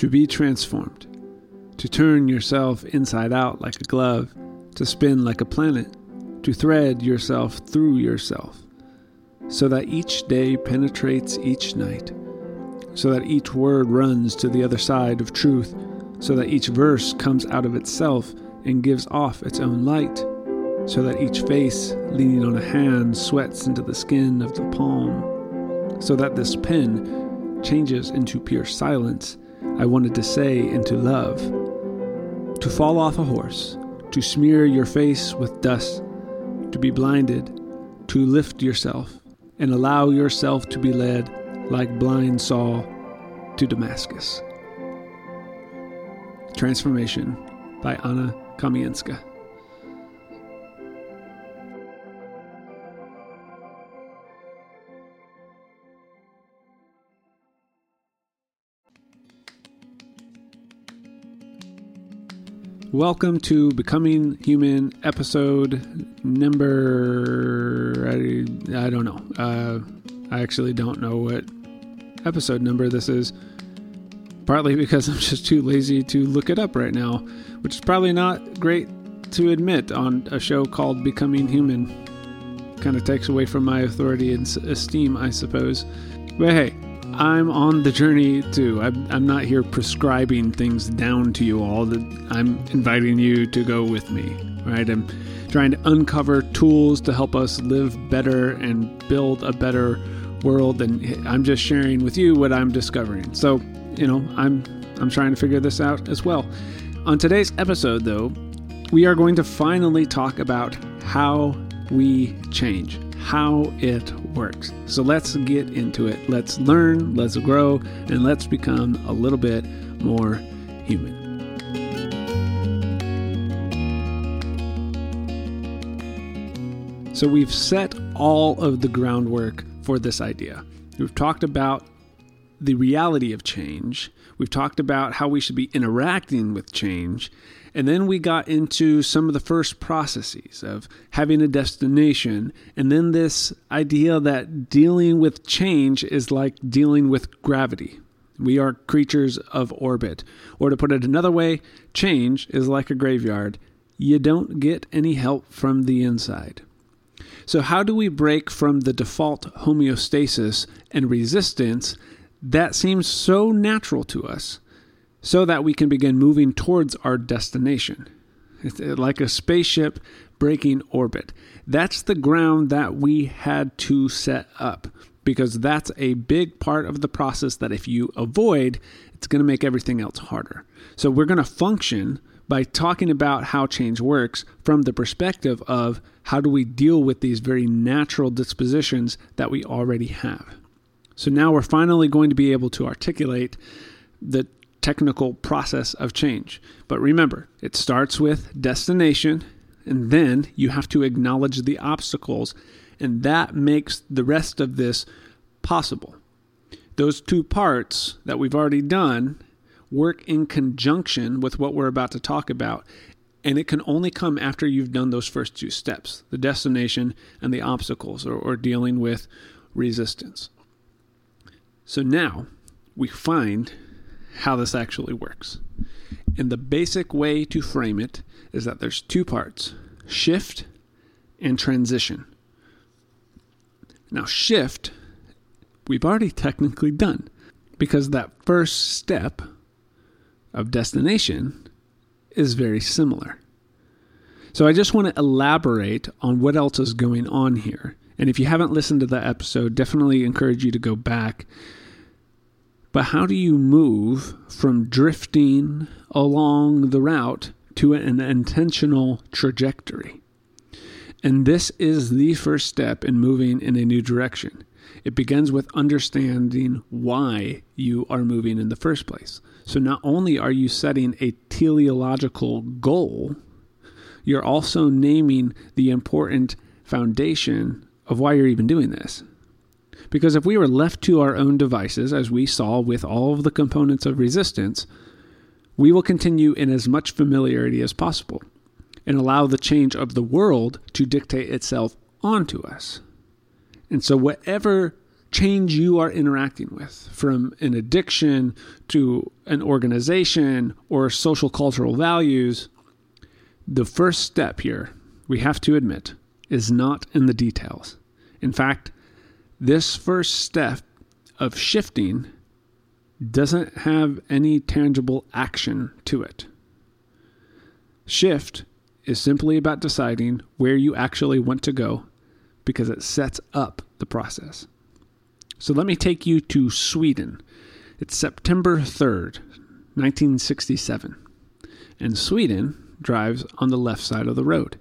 to be transformed, to turn yourself inside out like a glove, to spin like a planet, to thread yourself through yourself, so that each day penetrates each night, so that each word runs to the other side of truth, so that each verse comes out of itself and gives off its own light, so that each face leaning on a hand sweats into the skin of the palm, so that this pen changes into pure silence, I wanted to say into love. To fall off a horse, to smear your face with dust, to be blinded, to lift yourself, and allow yourself to be led like blind Saul to Damascus. Transformation by Anna Kamienska. Welcome to Becoming Human episode number. I, I don't know. Uh, I actually don't know what episode number this is. Partly because I'm just too lazy to look it up right now, which is probably not great to admit on a show called Becoming Human. Kind of takes away from my authority and esteem, I suppose. But hey, I'm on the journey too. I'm, I'm not here prescribing things down to you all. That I'm inviting you to go with me, right? I'm trying to uncover tools to help us live better and build a better world. And I'm just sharing with you what I'm discovering. So, you know, I'm I'm trying to figure this out as well. On today's episode, though, we are going to finally talk about how we change how it works. So let's get into it. Let's learn, let's grow, and let's become a little bit more human. So we've set all of the groundwork for this idea. We've talked about the reality of change. We've talked about how we should be interacting with change. And then we got into some of the first processes of having a destination, and then this idea that dealing with change is like dealing with gravity. We are creatures of orbit. Or to put it another way, change is like a graveyard. You don't get any help from the inside. So, how do we break from the default homeostasis and resistance that seems so natural to us? So that we can begin moving towards our destination. It's uh, like a spaceship breaking orbit. That's the ground that we had to set up because that's a big part of the process that if you avoid, it's going to make everything else harder. So we're going to function by talking about how change works from the perspective of how do we deal with these very natural dispositions that we already have. So now we're finally going to be able to articulate the technical process of change. But remember, it starts with destination, and then you have to acknowledge the obstacles, and that makes the rest of this possible. Those two parts that we've already done work in conjunction with what we're about to talk about, and it can only come after you've done those first two steps the destination and the obstacles, or, or dealing with resistance. So now we find how this actually works. And the basic way to frame it is that there's two parts shift and transition. Now, shift, we've already technically done because that first step of destination is very similar. So, I just want to elaborate on what else is going on here. And if you haven't listened to that episode, definitely encourage you to go back but how do you move from drifting along the route to an intentional trajectory? And this is the first step in moving in a new direction. It begins with understanding why you are moving in the first place. So, not only are you setting a teleological goal, you're also naming the important foundation of why you're even doing this. Because if we were left to our own devices, as we saw with all of the components of resistance, we will continue in as much familiarity as possible and allow the change of the world to dictate itself onto us. And so, whatever change you are interacting with, from an addiction to an organization or social cultural values, the first step here, we have to admit, is not in the details. In fact, this first step of shifting doesn't have any tangible action to it. Shift is simply about deciding where you actually want to go because it sets up the process. So let me take you to Sweden. It's September 3rd, 1967. And Sweden drives on the left side of the road.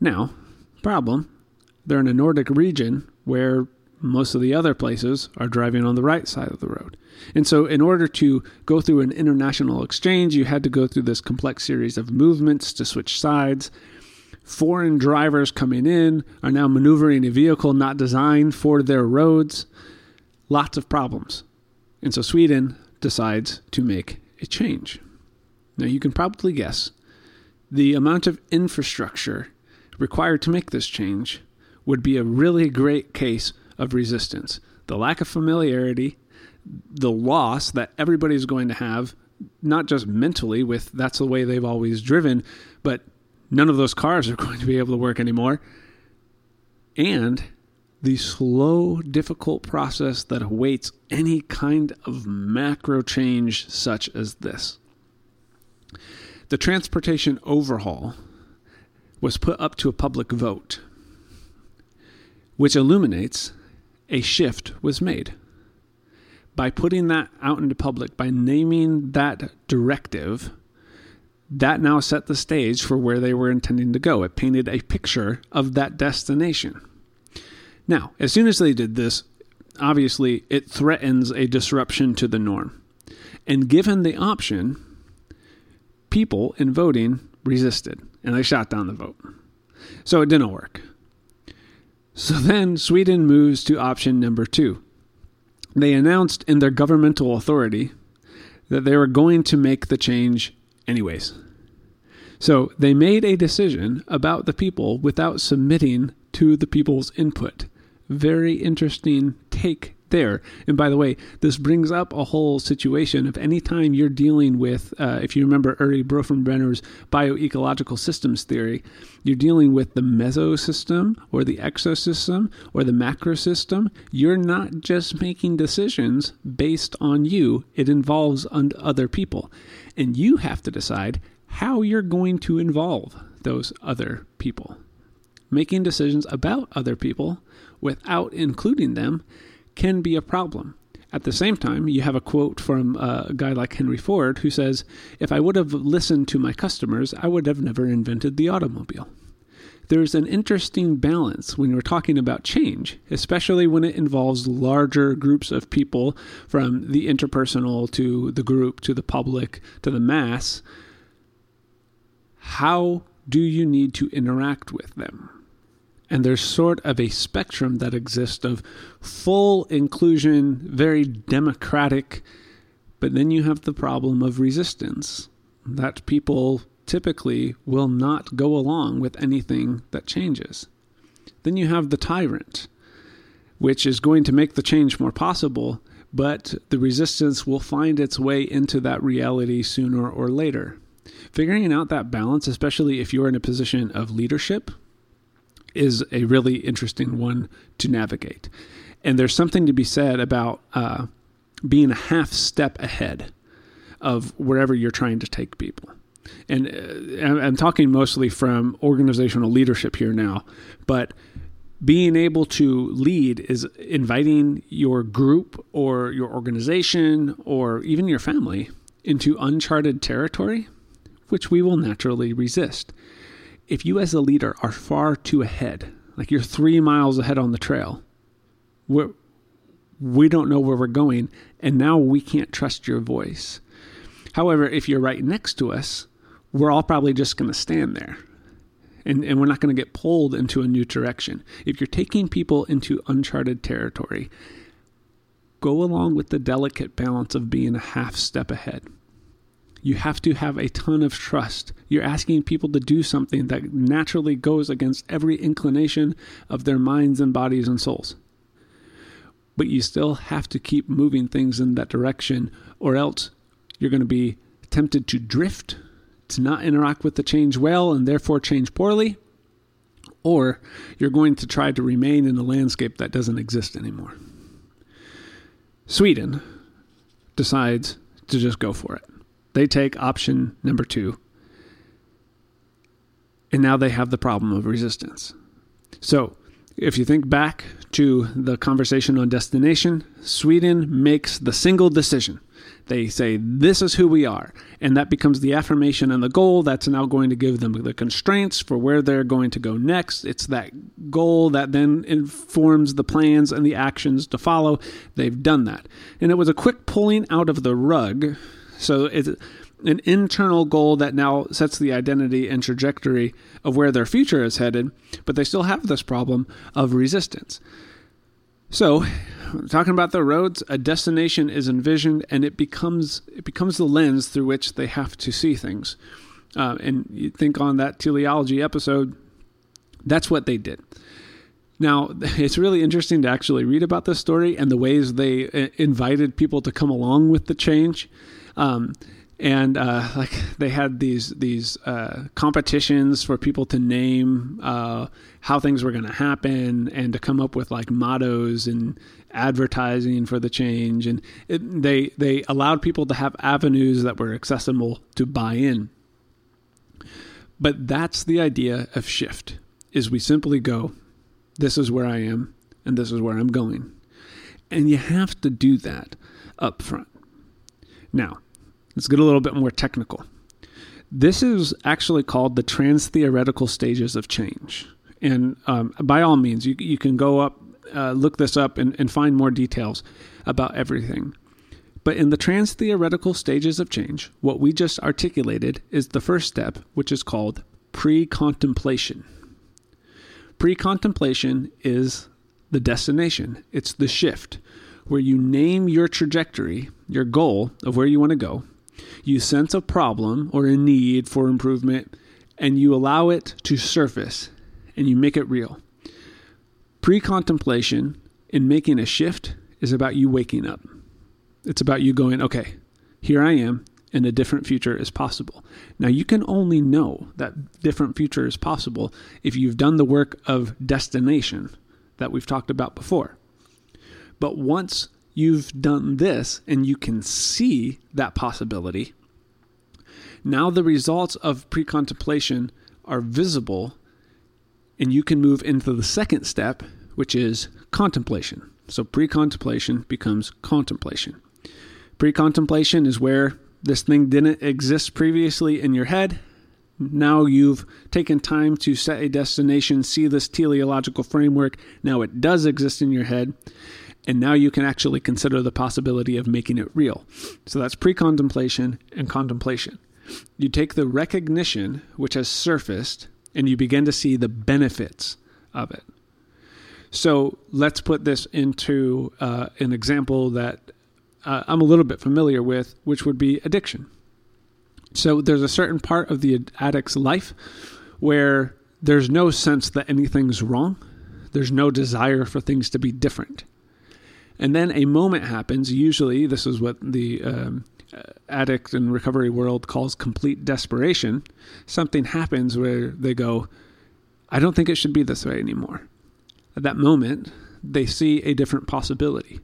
Now, problem, they're in a Nordic region where most of the other places are driving on the right side of the road. And so, in order to go through an international exchange, you had to go through this complex series of movements to switch sides. Foreign drivers coming in are now maneuvering a vehicle not designed for their roads. Lots of problems. And so, Sweden decides to make a change. Now, you can probably guess the amount of infrastructure required to make this change would be a really great case of resistance. The lack of familiarity, the loss that everybody's going to have, not just mentally with that's the way they've always driven, but none of those cars are going to be able to work anymore. And the slow, difficult process that awaits any kind of macro change such as this. The transportation overhaul was put up to a public vote, which illuminates a shift was made. By putting that out into public, by naming that directive, that now set the stage for where they were intending to go. It painted a picture of that destination. Now, as soon as they did this, obviously it threatens a disruption to the norm. And given the option, people in voting resisted and they shot down the vote. So it didn't work. So then Sweden moves to option number two. They announced in their governmental authority that they were going to make the change anyways. So they made a decision about the people without submitting to the people's input. Very interesting take there. And by the way, this brings up a whole situation of any time you're dealing with, uh, if you remember Urie Bronfenbrenner's bioecological systems theory, you're dealing with the mesosystem or the exosystem or the macrosystem. You're not just making decisions based on you, it involves other people. And you have to decide how you're going to involve those other people. Making decisions about other people without including them can be a problem. At the same time, you have a quote from a guy like Henry Ford who says, If I would have listened to my customers, I would have never invented the automobile. There's an interesting balance when we're talking about change, especially when it involves larger groups of people from the interpersonal to the group to the public to the mass. How do you need to interact with them? And there's sort of a spectrum that exists of full inclusion, very democratic, but then you have the problem of resistance that people typically will not go along with anything that changes. Then you have the tyrant, which is going to make the change more possible, but the resistance will find its way into that reality sooner or later. Figuring out that balance, especially if you're in a position of leadership, is a really interesting one to navigate. And there's something to be said about uh, being a half step ahead of wherever you're trying to take people. And uh, I'm talking mostly from organizational leadership here now, but being able to lead is inviting your group or your organization or even your family into uncharted territory, which we will naturally resist if you as a leader are far too ahead, like you're three miles ahead on the trail, we're, we don't know where we're going, and now we can't trust your voice. However, if you're right next to us, we're all probably just going to stand there. And, and we're not going to get pulled into a new direction. If you're taking people into uncharted territory, go along with the delicate balance of being a half step ahead you have to have a ton of trust. You're asking people to do something that naturally goes against every inclination of their minds and bodies and souls. but you still have to keep moving things in that direction, or else you're going to be tempted to drift, to not interact with the change well, and therefore change poorly, or you're going to try to remain in a landscape that doesn't exist anymore. Sweden decides to just go for it. They take option number two, and now they have the problem of resistance. So, if you think back to the conversation on destination, Sweden makes the single decision. They say, This is who we are. And that becomes the affirmation and the goal that's now going to give them the constraints for where they're going to go next. It's that goal that then informs the plans and the actions to follow. They've done that. And it was a quick pulling out of the rug. So it's an internal goal that now sets the identity and trajectory of where their future is headed, but they still have this problem of resistance. So, talking about the roads, a destination is envisioned, and it becomes it becomes the lens through which they have to see things. Uh, and you think on that teleology episode, that's what they did. Now, it's really interesting to actually read about this story and the ways they uh, invited people to come along with the change. Um, and uh, like they had these these uh, competitions for people to name uh, how things were going to happen and to come up with like mottos and advertising for the change. And it, they they allowed people to have avenues that were accessible to buy in. But that's the idea of shift is we simply go this is where i am and this is where i'm going. And you have to do that up front now Let's get a little bit more technical. This is actually called the trans theoretical stages of change. And um, by all means, you, you can go up, uh, look this up, and, and find more details about everything. But in the trans theoretical stages of change, what we just articulated is the first step, which is called pre contemplation. Pre contemplation is the destination, it's the shift where you name your trajectory, your goal of where you want to go, you sense a problem or a need for improvement and you allow it to surface and you make it real. Pre contemplation in making a shift is about you waking up. It's about you going, okay, here I am, and a different future is possible. Now, you can only know that different future is possible if you've done the work of destination that we've talked about before. But once you've done this and you can see that possibility, now the results of pre contemplation are visible and you can move into the second step, which is contemplation. So pre contemplation becomes contemplation. Pre contemplation is where this thing didn't exist previously in your head. Now you've taken time to set a destination, see this teleological framework. Now it does exist in your head. And now you can actually consider the possibility of making it real. So that's pre contemplation and contemplation. You take the recognition which has surfaced and you begin to see the benefits of it. So let's put this into uh, an example that uh, I'm a little bit familiar with, which would be addiction. So there's a certain part of the addict's life where there's no sense that anything's wrong, there's no desire for things to be different. And then a moment happens. Usually, this is what the um, addict and recovery world calls complete desperation. Something happens where they go, I don't think it should be this way anymore. At that moment, they see a different possibility.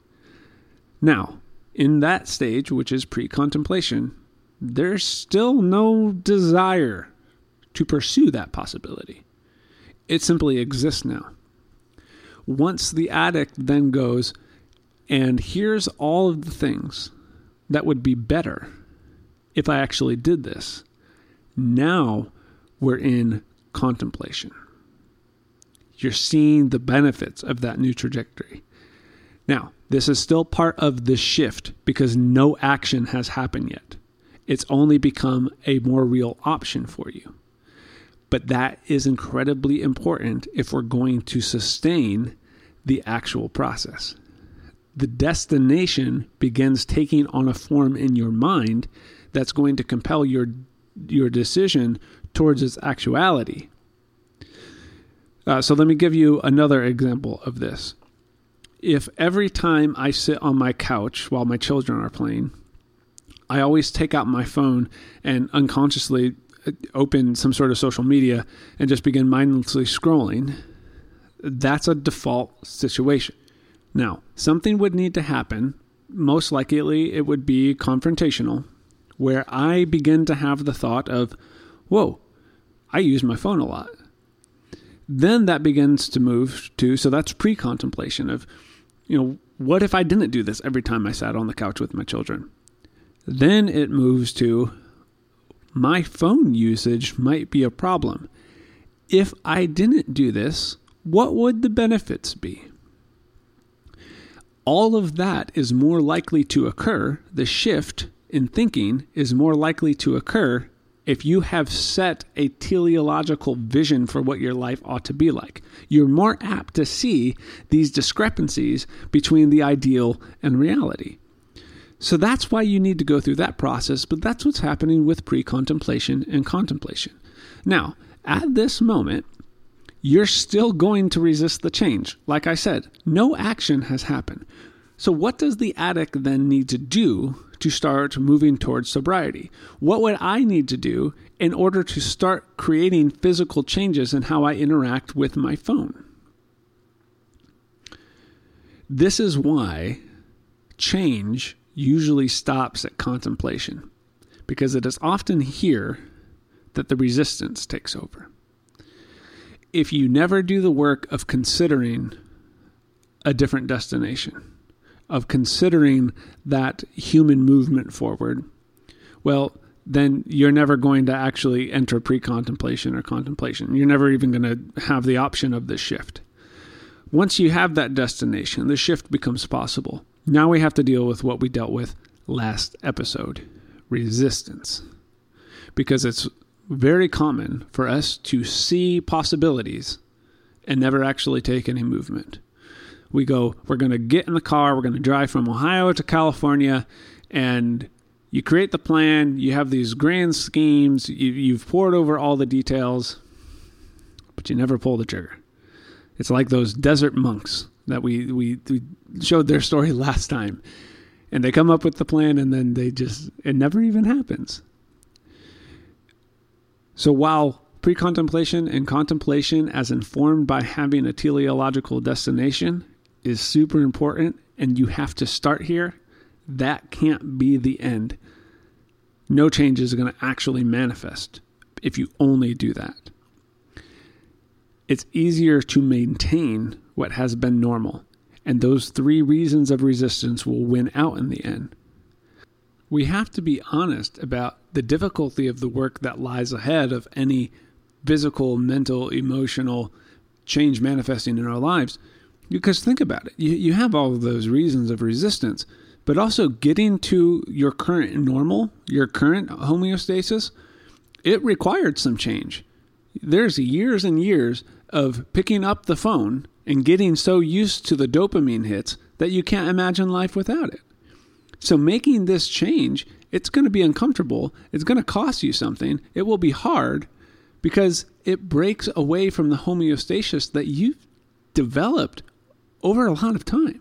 Now, in that stage, which is pre contemplation, there's still no desire to pursue that possibility. It simply exists now. Once the addict then goes, and here's all of the things that would be better if I actually did this. Now we're in contemplation. You're seeing the benefits of that new trajectory. Now, this is still part of the shift because no action has happened yet. It's only become a more real option for you. But that is incredibly important if we're going to sustain the actual process the destination begins taking on a form in your mind that's going to compel your your decision towards its actuality. Uh, so let me give you another example of this. if every time I sit on my couch while my children are playing, I always take out my phone and unconsciously uh, open some sort of social media and just begin mindlessly scrolling, that's a default situation. Now, something would need to happen. Most likely, it would be confrontational, where I begin to have the thought of, whoa, I use my phone a lot. Then that begins to move to, so that's pre contemplation of, you know, what if I didn't do this every time I sat on the couch with my children? Then it moves to, my phone usage might be a problem. If I didn't do this, what would the benefits be? All of that is more likely to occur, the shift in thinking is more likely to occur if you have set a teleological vision for what your life ought to be like. You're more apt to see these discrepancies between the ideal and reality. So that's why you need to go through that process, but that's what's happening with pre contemplation and contemplation. Now, at this moment, you're still going to resist the change. Like I said, no action has happened. So, what does the addict then need to do to start moving towards sobriety? What would I need to do in order to start creating physical changes in how I interact with my phone? This is why change usually stops at contemplation, because it is often here that the resistance takes over. If you never do the work of considering a different destination, of considering that human movement forward, well, then you're never going to actually enter pre contemplation or contemplation. You're never even going to have the option of this shift. Once you have that destination, the shift becomes possible. Now we have to deal with what we dealt with last episode resistance. Because it's very common for us to see possibilities and never actually take any movement we go, we're going to get in the car, we're going to drive from Ohio to California, and you create the plan, you have these grand schemes, you, you've pored over all the details, but you never pull the trigger. It's like those desert monks that we, we, we showed their story last time. And they come up with the plan and then they just, it never even happens. So while pre contemplation and contemplation, as informed by having a teleological destination, is super important and you have to start here, that can't be the end. No change is going to actually manifest if you only do that. It's easier to maintain what has been normal, and those three reasons of resistance will win out in the end. We have to be honest about the difficulty of the work that lies ahead of any physical, mental, emotional change manifesting in our lives because think about it. You, you have all of those reasons of resistance, but also getting to your current normal, your current homeostasis, it required some change. There's years and years of picking up the phone and getting so used to the dopamine hits that you can't imagine life without it. So making this change, it's going to be uncomfortable. It's going to cost you something. It will be hard because it breaks away from the homeostasis that you've developed over a lot of time.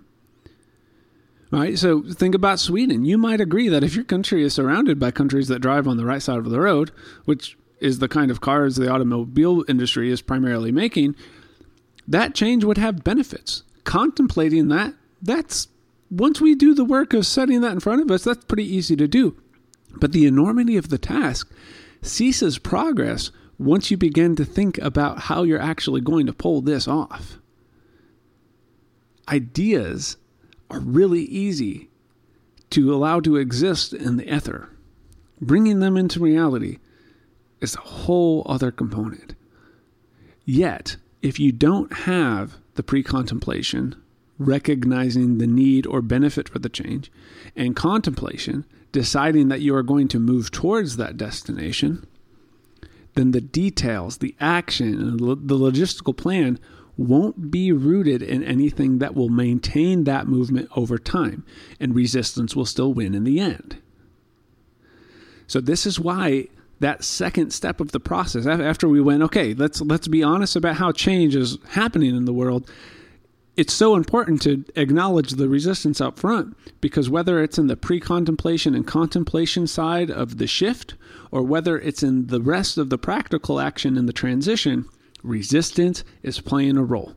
Right? So think about Sweden. You might agree that if your country is surrounded by countries that drive on the right side of the road, which is the kind of cars the automobile industry is primarily making, that change would have benefits. Contemplating that, that's once we do the work of setting that in front of us, that's pretty easy to do. But the enormity of the task ceases progress once you begin to think about how you're actually going to pull this off ideas are really easy to allow to exist in the ether. Bringing them into reality is a whole other component. Yet, if you don't have the pre contemplation, recognizing the need or benefit for the change, and contemplation, deciding that you are going to move towards that destination, then the details, the action, the logistical plan won't be rooted in anything that will maintain that movement over time, and resistance will still win in the end. So this is why that second step of the process after we went okay let's let's be honest about how change is happening in the world it's so important to acknowledge the resistance up front because whether it's in the pre contemplation and contemplation side of the shift or whether it's in the rest of the practical action in the transition, resistance is playing a role.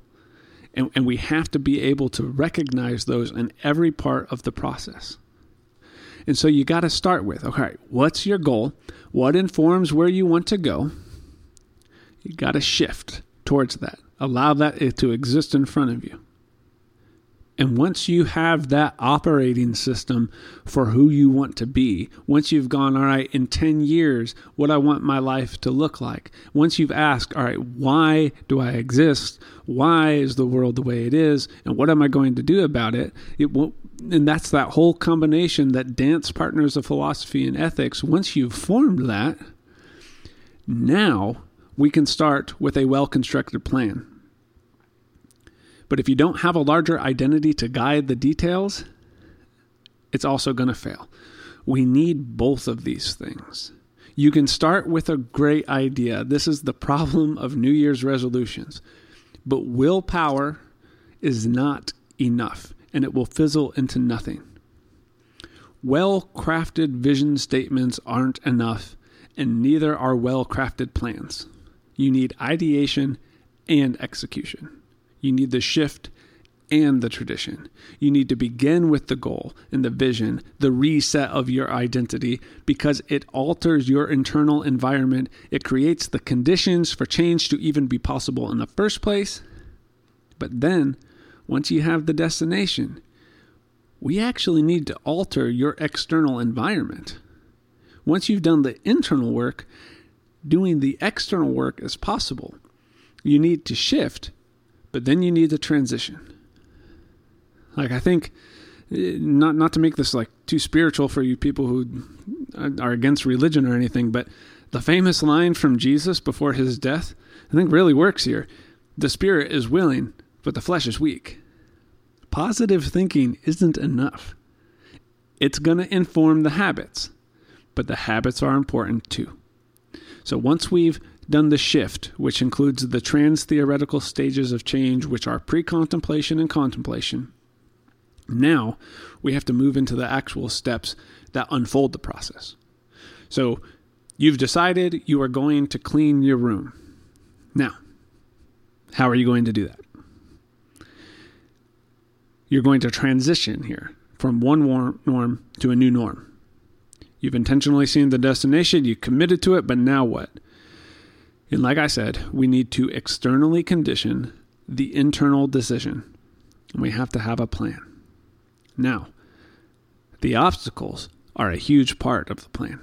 And, and we have to be able to recognize those in every part of the process. And so you got to start with okay, what's your goal? What informs where you want to go? You got to shift towards that. Allow that eh, to exist in front of you. And once you have that operating system for who you want to be, once you've gone, all right, in 10 years, what I want my life to look like, once you've asked, all right, why do I exist? Why is the world the way it is? And what am I going to do about it? It will and that's that whole combination that dance partners of philosophy and ethics. Once you've formed that, now we can start with a well constructed plan. But if you don't have a larger identity to guide the details, it's also going to fail. We need both of these things. You can start with a great idea. This is the problem of New Year's resolutions. But willpower is not enough, and it will fizzle into nothing. Well crafted vision statements aren't enough, and neither are well crafted plans. You need ideation and execution. You need the shift and the tradition. You need to begin with the goal and the vision, the reset of your identity, because it alters your internal environment. It creates the conditions for change to even be possible in the first place. But then, once you have the destination, we actually need to alter your external environment. Once you've done the internal work, doing the external work is possible. You need to shift but then you need the transition. Like I think not not to make this like too spiritual for you people who are against religion or anything, but the famous line from Jesus before his death, I think really works here. The spirit is willing, but the flesh is weak. Positive thinking isn't enough. It's going to inform the habits, but the habits are important too. So once we've done the shift, which includes the trans theoretical stages of change, which are pre contemplation and contemplation. Now we have to move into the actual steps that unfold the process. So you've decided you are going to clean your room. Now, how are you going to do that? You're going to transition here from one norm to a new norm. You've intentionally seen the destination, you committed to it, but now what? And like I said, we need to externally condition the internal decision. And we have to have a plan. Now, the obstacles are a huge part of the plan.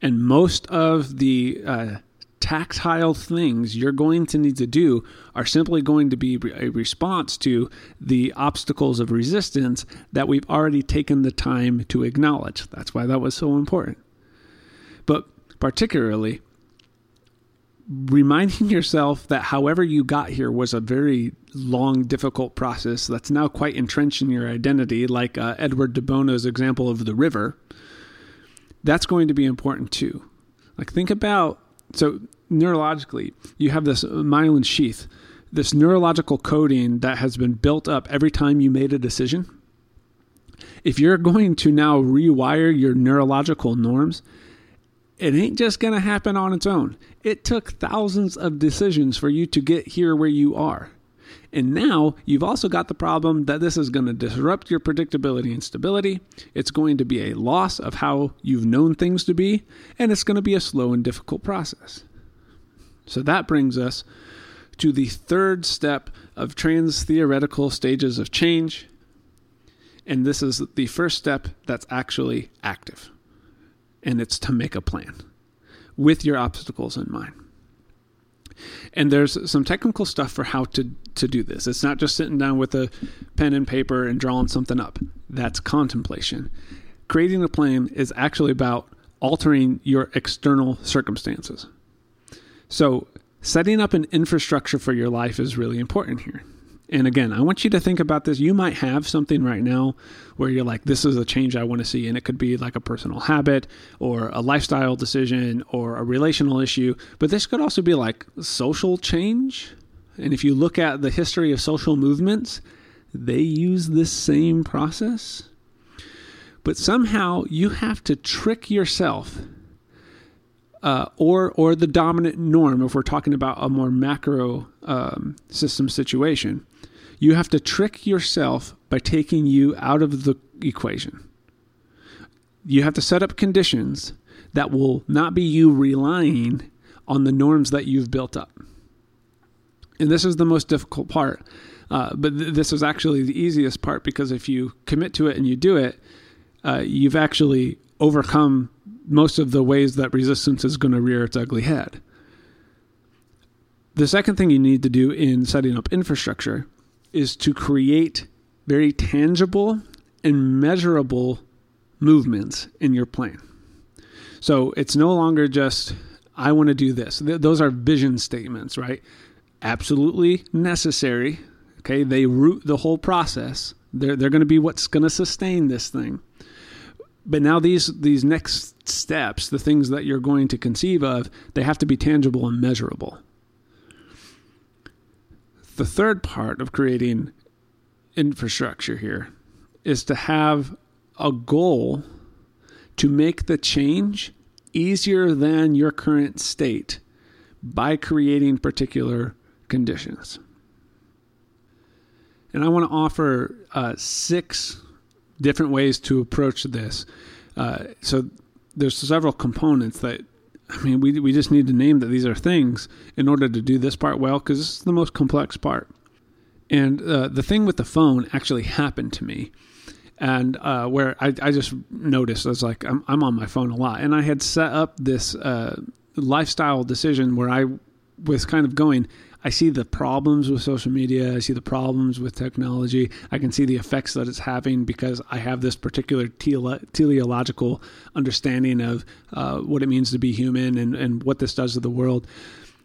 And most of the uh, tactile things you're going to need to do are simply going to be a response to the obstacles of resistance that we've already taken the time to acknowledge. That's why that was so important. But particularly, reminding yourself that however you got here was a very long, difficult process that's now quite entrenched in your identity, like uh, Edward de Bono's example of the river, that's going to be important too. Like, think about so neurologically, you have this myelin sheath, this neurological coding that has been built up every time you made a decision. If you're going to now rewire your neurological norms, it ain't just going to happen on its own. It took thousands of decisions for you to get here where you are. And now you've also got the problem that this is going to disrupt your predictability and stability. It's going to be a loss of how you've known things to be, and it's going to be a slow and difficult process. So that brings us to the third step of trans theoretical stages of change. And this is the first step that's actually active and it's to make a plan with your obstacles in mind. And there's some technical stuff for how to, to do this. It's not just sitting down with a pen and paper and drawing something up. That's contemplation. Creating a plan is actually about altering your external circumstances. So, setting up an infrastructure for your life is really important here. And again, I want you to think about this. You might have something right now where you're like, this is a change I want to see. And it could be like a personal habit or a lifestyle decision or a relational issue. But this could also be like social change. And if you look at the history of social movements, they use this same process. But somehow you have to trick yourself uh, or or the dominant norm if we're talking about a more macro um, system situation you have to trick yourself by taking you out of the equation you have to set up conditions that will not be you relying on the norms that you've built up and this is the most difficult part uh, but th- this is actually the easiest part because if you commit to it and you do it uh, you've actually overcome most of the ways that resistance is going to rear its ugly head. The second thing you need to do in setting up infrastructure is to create very tangible and measurable movements in your plan. So it's no longer just, I want to do this. Th- those are vision statements, right? Absolutely necessary. Okay. They root the whole process. They're, they're going to be what's going to sustain this thing but now these these next steps the things that you're going to conceive of they have to be tangible and measurable the third part of creating infrastructure here is to have a goal to make the change easier than your current state by creating particular conditions and i want to offer uh, six different ways to approach this. Uh, so there's several components that I mean we we just need to name that these are things in order to do this part well because this is the most complex part. And uh, the thing with the phone actually happened to me, and uh, where I, I just noticed I was like I'm I'm on my phone a lot, and I had set up this uh, lifestyle decision where I was kind of going I see the problems with social media. I see the problems with technology. I can see the effects that it's having because I have this particular tele- teleological understanding of uh, what it means to be human and, and what this does to the world.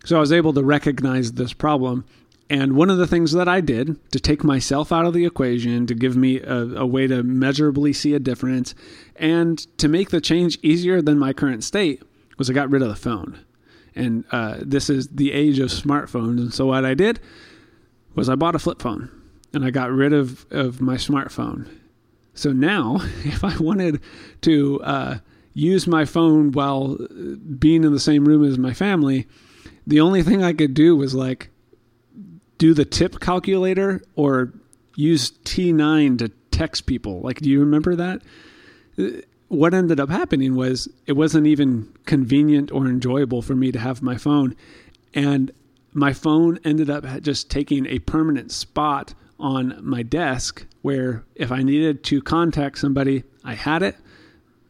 So I was able to recognize this problem. And one of the things that I did to take myself out of the equation, to give me a, a way to measurably see a difference, and to make the change easier than my current state, was I got rid of the phone and uh, this is the age of smartphones. And so what I did was I bought a flip phone, and I got rid of of my smartphone. So now, if I wanted to uh, use my phone while being in the same room as my family, the only thing I could do was like do the tip calculator or use T9 to text people. Like, do you remember that? What ended up happening was it wasn't even convenient or enjoyable for me to have my phone. And my phone ended up just taking a permanent spot on my desk where if I needed to contact somebody, I had it,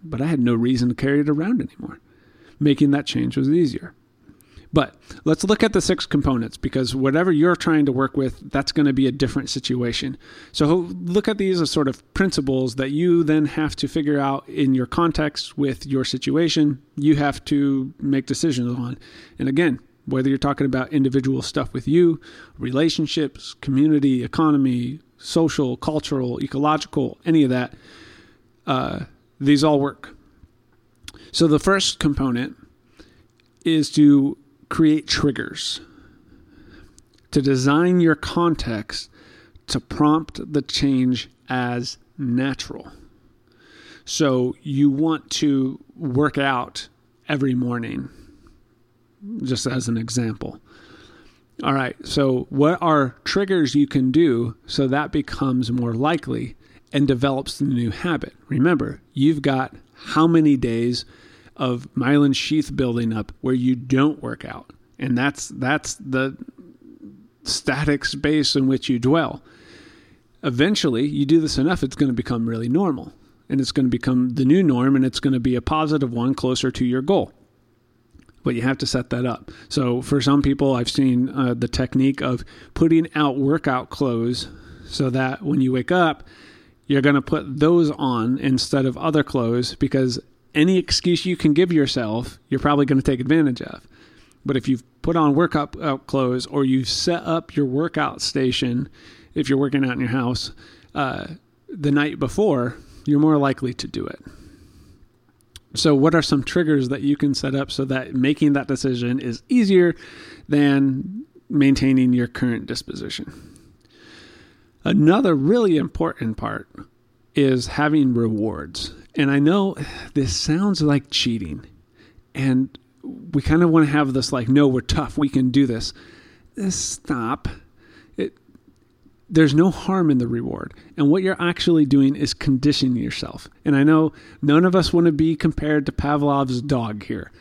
but I had no reason to carry it around anymore. Making that change was easier. But let's look at the six components because whatever you're trying to work with, that's going to be a different situation. So look at these as sort of principles that you then have to figure out in your context with your situation. You have to make decisions on. And again, whether you're talking about individual stuff with you, relationships, community, economy, social, cultural, ecological, any of that, uh, these all work. So the first component is to create triggers, to design your context to prompt the change as natural. So you want to work out every morning, just as an example. All right, so what are triggers you can do so that becomes more likely and develops the new habit? Remember, you've got how many days of myelin sheath building up where you don't work out. And that's that's the static space in which you dwell. Eventually, you do this enough, it's going to become really normal. And it's going to become the new norm and it's going to be a positive one closer to your goal. But you have to set that up. So, for some people, I've seen uh, the technique of putting out workout clothes so that when you wake up, you're going to put those on instead of other clothes because any excuse you can give yourself, you're probably going to take advantage of. But if you've put on workout uh, clothes or you set up your workout station, if you're working out in your house, uh, the night before, you're more likely to do it. So, what are some triggers that you can set up so that making that decision is easier than maintaining your current disposition. Another really important part is having rewards. And I know this sounds like cheating, and we kind of want to have this like, no, we're tough, we can do this. Eh, stop. It, there's no harm in the reward. And what you're actually doing is conditioning yourself. And I know none of us want to be compared to Pavlov's dog here,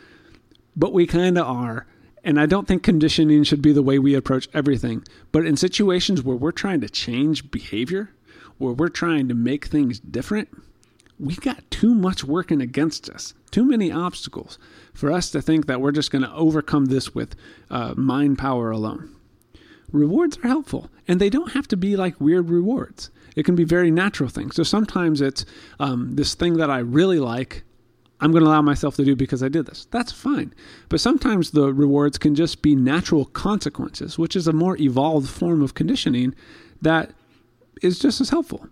but we kind of are. And I don't think conditioning should be the way we approach everything. But in situations where we're trying to change behavior, where we're trying to make things different, we got too much working against us, too many obstacles for us to think that we're just going to overcome this with uh, mind power alone. Rewards are helpful, and they don't have to be like weird rewards. It can be very natural things. So sometimes it's um, this thing that I really like, I'm going to allow myself to do because I did this. That's fine. But sometimes the rewards can just be natural consequences, which is a more evolved form of conditioning that is just as helpful.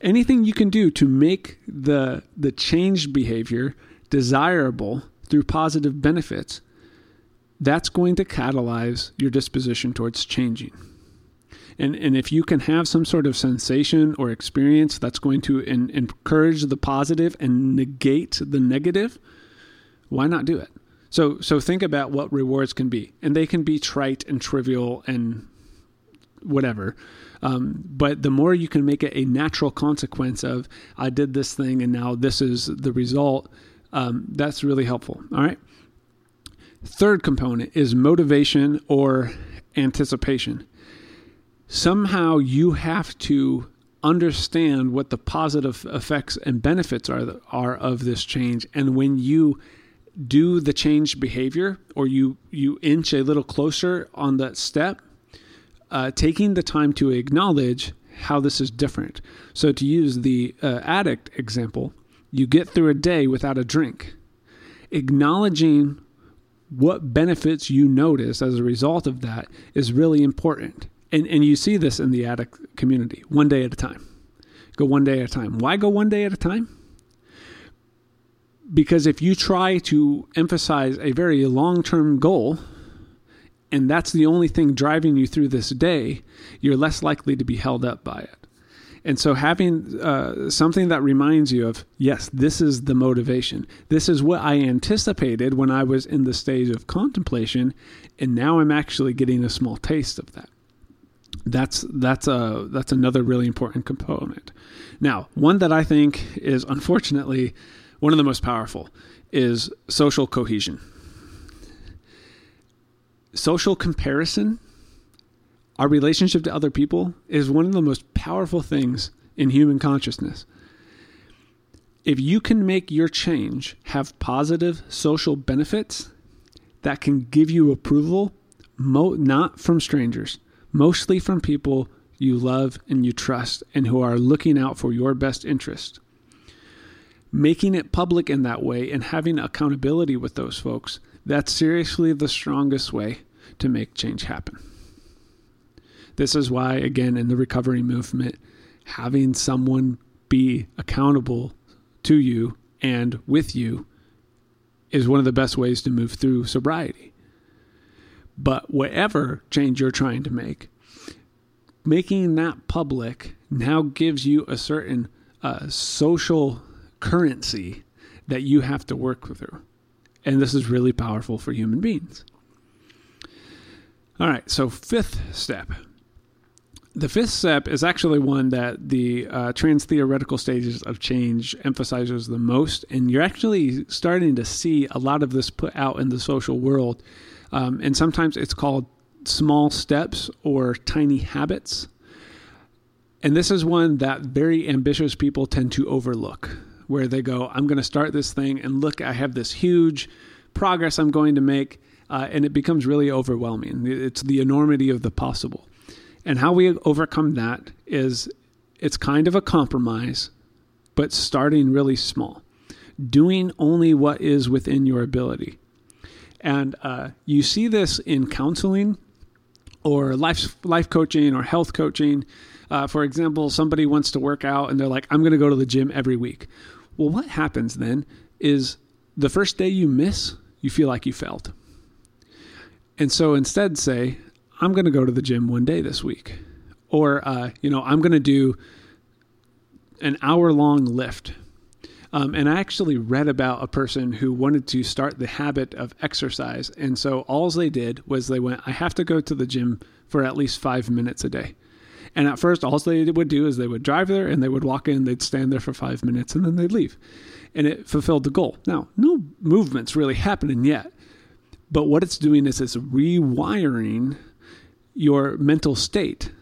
Anything you can do to make the the changed behavior desirable through positive benefits, that's going to catalyze your disposition towards changing. And, and if you can have some sort of sensation or experience that's going to in, encourage the positive and negate the negative, why not do it? So, so think about what rewards can be, and they can be trite and trivial and whatever. Um, but the more you can make it a natural consequence of I did this thing and now this is the result, um, that's really helpful. All right. Third component is motivation or anticipation. Somehow you have to understand what the positive effects and benefits are are of this change, and when you do the change behavior or you you inch a little closer on that step, uh, taking the time to acknowledge how this is different. So to use the uh, addict example, you get through a day without a drink. Acknowledging what benefits you notice as a result of that is really important. And, and you see this in the addict community one day at a time. Go one day at a time. Why go one day at a time? Because if you try to emphasize a very long term goal, and that's the only thing driving you through this day, you're less likely to be held up by it. And so, having uh, something that reminds you of, yes, this is the motivation. This is what I anticipated when I was in the stage of contemplation, and now I'm actually getting a small taste of that. That's that's a that's another really important component. Now, one that I think is unfortunately one of the most powerful is social cohesion. Social comparison our relationship to other people is one of the most powerful things in human consciousness. If you can make your change have positive social benefits that can give you approval, mo- not from strangers, mostly from people you love and you trust and who are looking out for your best interest. Making it public in that way and having accountability with those folks, that's seriously the strongest way to make change happen. This is why, again, in the recovery movement, having someone be accountable to you and with you is one of the best ways to move through sobriety. But whatever change you're trying to make, making that public now gives you a certain uh, social currency that you have to work through. And this is really powerful for human beings. All right, so fifth step the fifth step is actually one that the uh, trans theoretical stages of change emphasizes the most, and you're actually starting to see a lot of this put out in the social world. Um, and sometimes it's called small steps or tiny habits. And this is one that very ambitious people tend to overlook, where they go, I'm going to start this thing, and look, I have this huge progress I'm going to make. Uh, and it becomes really overwhelming. It's the enormity of the possible. And how we overcome that is it's kind of a compromise, but starting really small, doing only what is within your ability. And uh, you see this in counseling or life, life coaching or health coaching. Uh, for example, somebody wants to work out and they're like, I'm going to go to the gym every week. Well, what happens then is the first day you miss, you feel like you failed. And so instead, say, I'm going to go to the gym one day this week. Or, uh, you know, I'm going to do an hour long lift. Um, and I actually read about a person who wanted to start the habit of exercise. And so all they did was they went, I have to go to the gym for at least five minutes a day. And at first, all they would do is they would drive there and they would walk in, they'd stand there for five minutes, and then they'd leave. And it fulfilled the goal. Now, no movement's really happening yet, but what it's doing is it's rewiring your mental state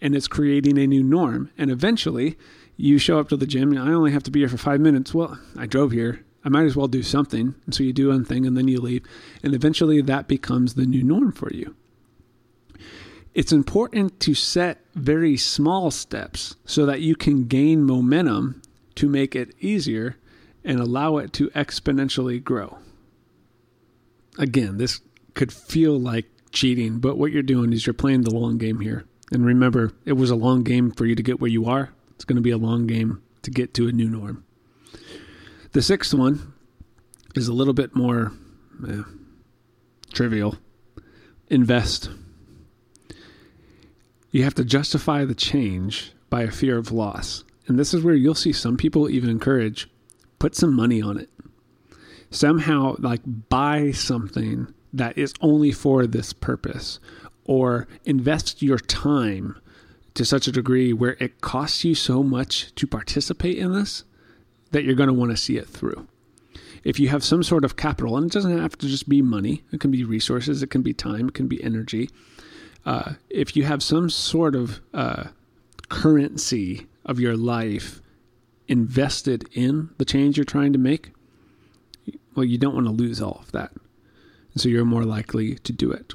and it's creating a new norm. And eventually, you show up to the gym, and I only have to be here for five minutes. Well, I drove here. I might as well do something. And so you do one thing and then you leave. And eventually that becomes the new norm for you. It's important to set very small steps so that you can gain momentum to make it easier and allow it to exponentially grow. Again, this could feel like cheating, but what you're doing is you're playing the long game here. And remember, it was a long game for you to get where you are. It's going to be a long game to get to a new norm. The sixth one is a little bit more eh, trivial invest. You have to justify the change by a fear of loss. And this is where you'll see some people even encourage put some money on it. Somehow, like, buy something that is only for this purpose, or invest your time to such a degree where it costs you so much to participate in this that you're going to want to see it through. If you have some sort of capital, and it doesn't have to just be money, it can be resources, it can be time, it can be energy. Uh, if you have some sort of uh, currency of your life invested in the change you're trying to make, well, you don't want to lose all of that. And so you're more likely to do it.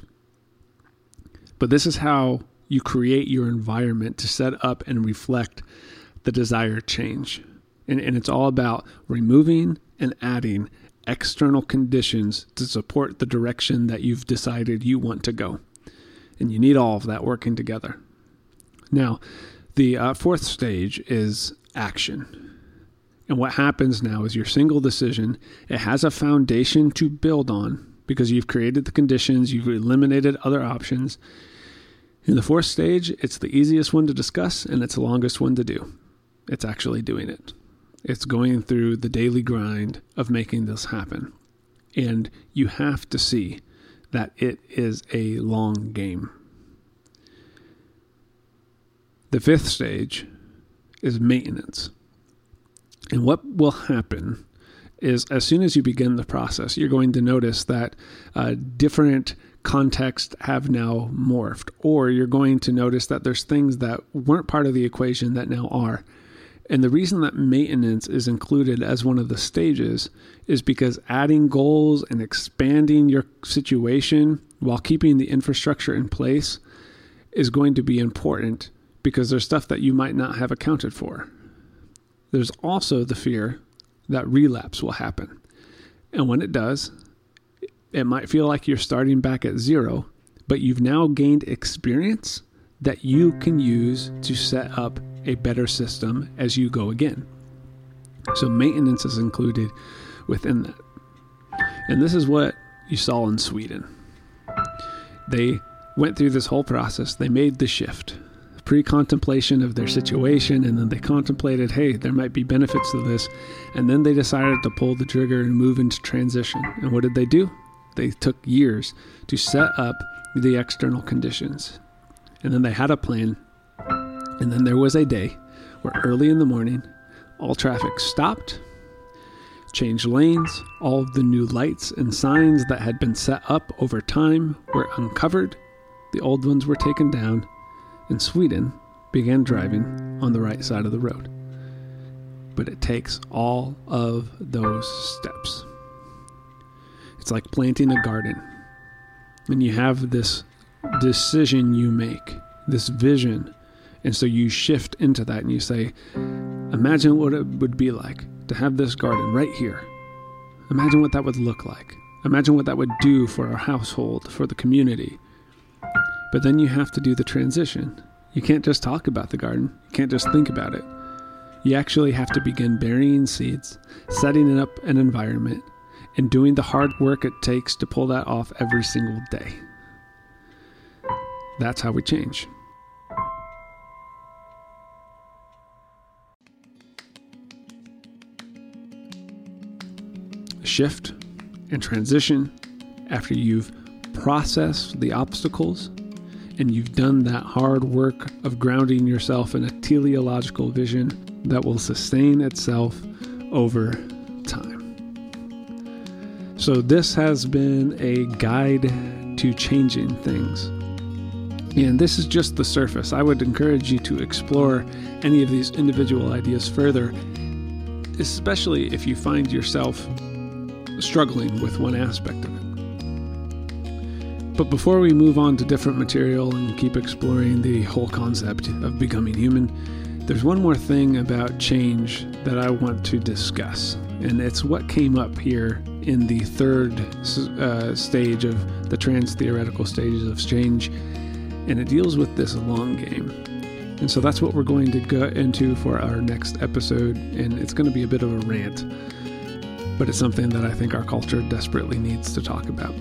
But this is how you create your environment to set up and reflect the desired change. And, and it's all about removing and adding external conditions to support the direction that you've decided you want to go. And you need all of that working together. Now, the uh, fourth stage is action. And what happens now is your single decision, it has a foundation to build on because you've created the conditions, you've eliminated other options, in the fourth stage, it's the easiest one to discuss and it's the longest one to do. It's actually doing it. It's going through the daily grind of making this happen. And you have to see that it is a long game. The fifth stage is maintenance. And what will happen is as soon as you begin the process, you're going to notice that uh, different contexts have now morphed, or you're going to notice that there's things that weren't part of the equation that now are. And the reason that maintenance is included as one of the stages is because adding goals and expanding your situation while keeping the infrastructure in place is going to be important because there's stuff that you might not have accounted for. There's also the fear that relapse will happen. And when it does, it might feel like you're starting back at zero, but you've now gained experience that you can use to set up a better system as you go again. So, maintenance is included within that. And this is what you saw in Sweden. They went through this whole process, they made the shift pre contemplation of their situation, and then they contemplated, hey, there might be benefits to this. And then they decided to pull the trigger and move into transition. And what did they do? They took years to set up the external conditions. And then they had a plan. And then there was a day where early in the morning, all traffic stopped, changed lanes, all the new lights and signs that had been set up over time were uncovered, the old ones were taken down, and Sweden began driving on the right side of the road. But it takes all of those steps. It's like planting a garden. And you have this decision you make, this vision. And so you shift into that and you say, Imagine what it would be like to have this garden right here. Imagine what that would look like. Imagine what that would do for our household, for the community. But then you have to do the transition. You can't just talk about the garden, you can't just think about it. You actually have to begin burying seeds, setting up an environment, and doing the hard work it takes to pull that off every single day. that's how we change. Shift and transition after you've processed the obstacles and you've done that hard work of grounding yourself in a teleological vision that will sustain itself over time. So, this has been a guide to changing things. And this is just the surface. I would encourage you to explore any of these individual ideas further, especially if you find yourself struggling with one aspect of it. But before we move on to different material and keep exploring the whole concept of becoming human, there's one more thing about change that I want to discuss, and it's what came up here in the third uh, stage of the trans theoretical stages of change, and it deals with this long game. And so that's what we're going to go into for our next episode, and it's going to be a bit of a rant, but it's something that I think our culture desperately needs to talk about.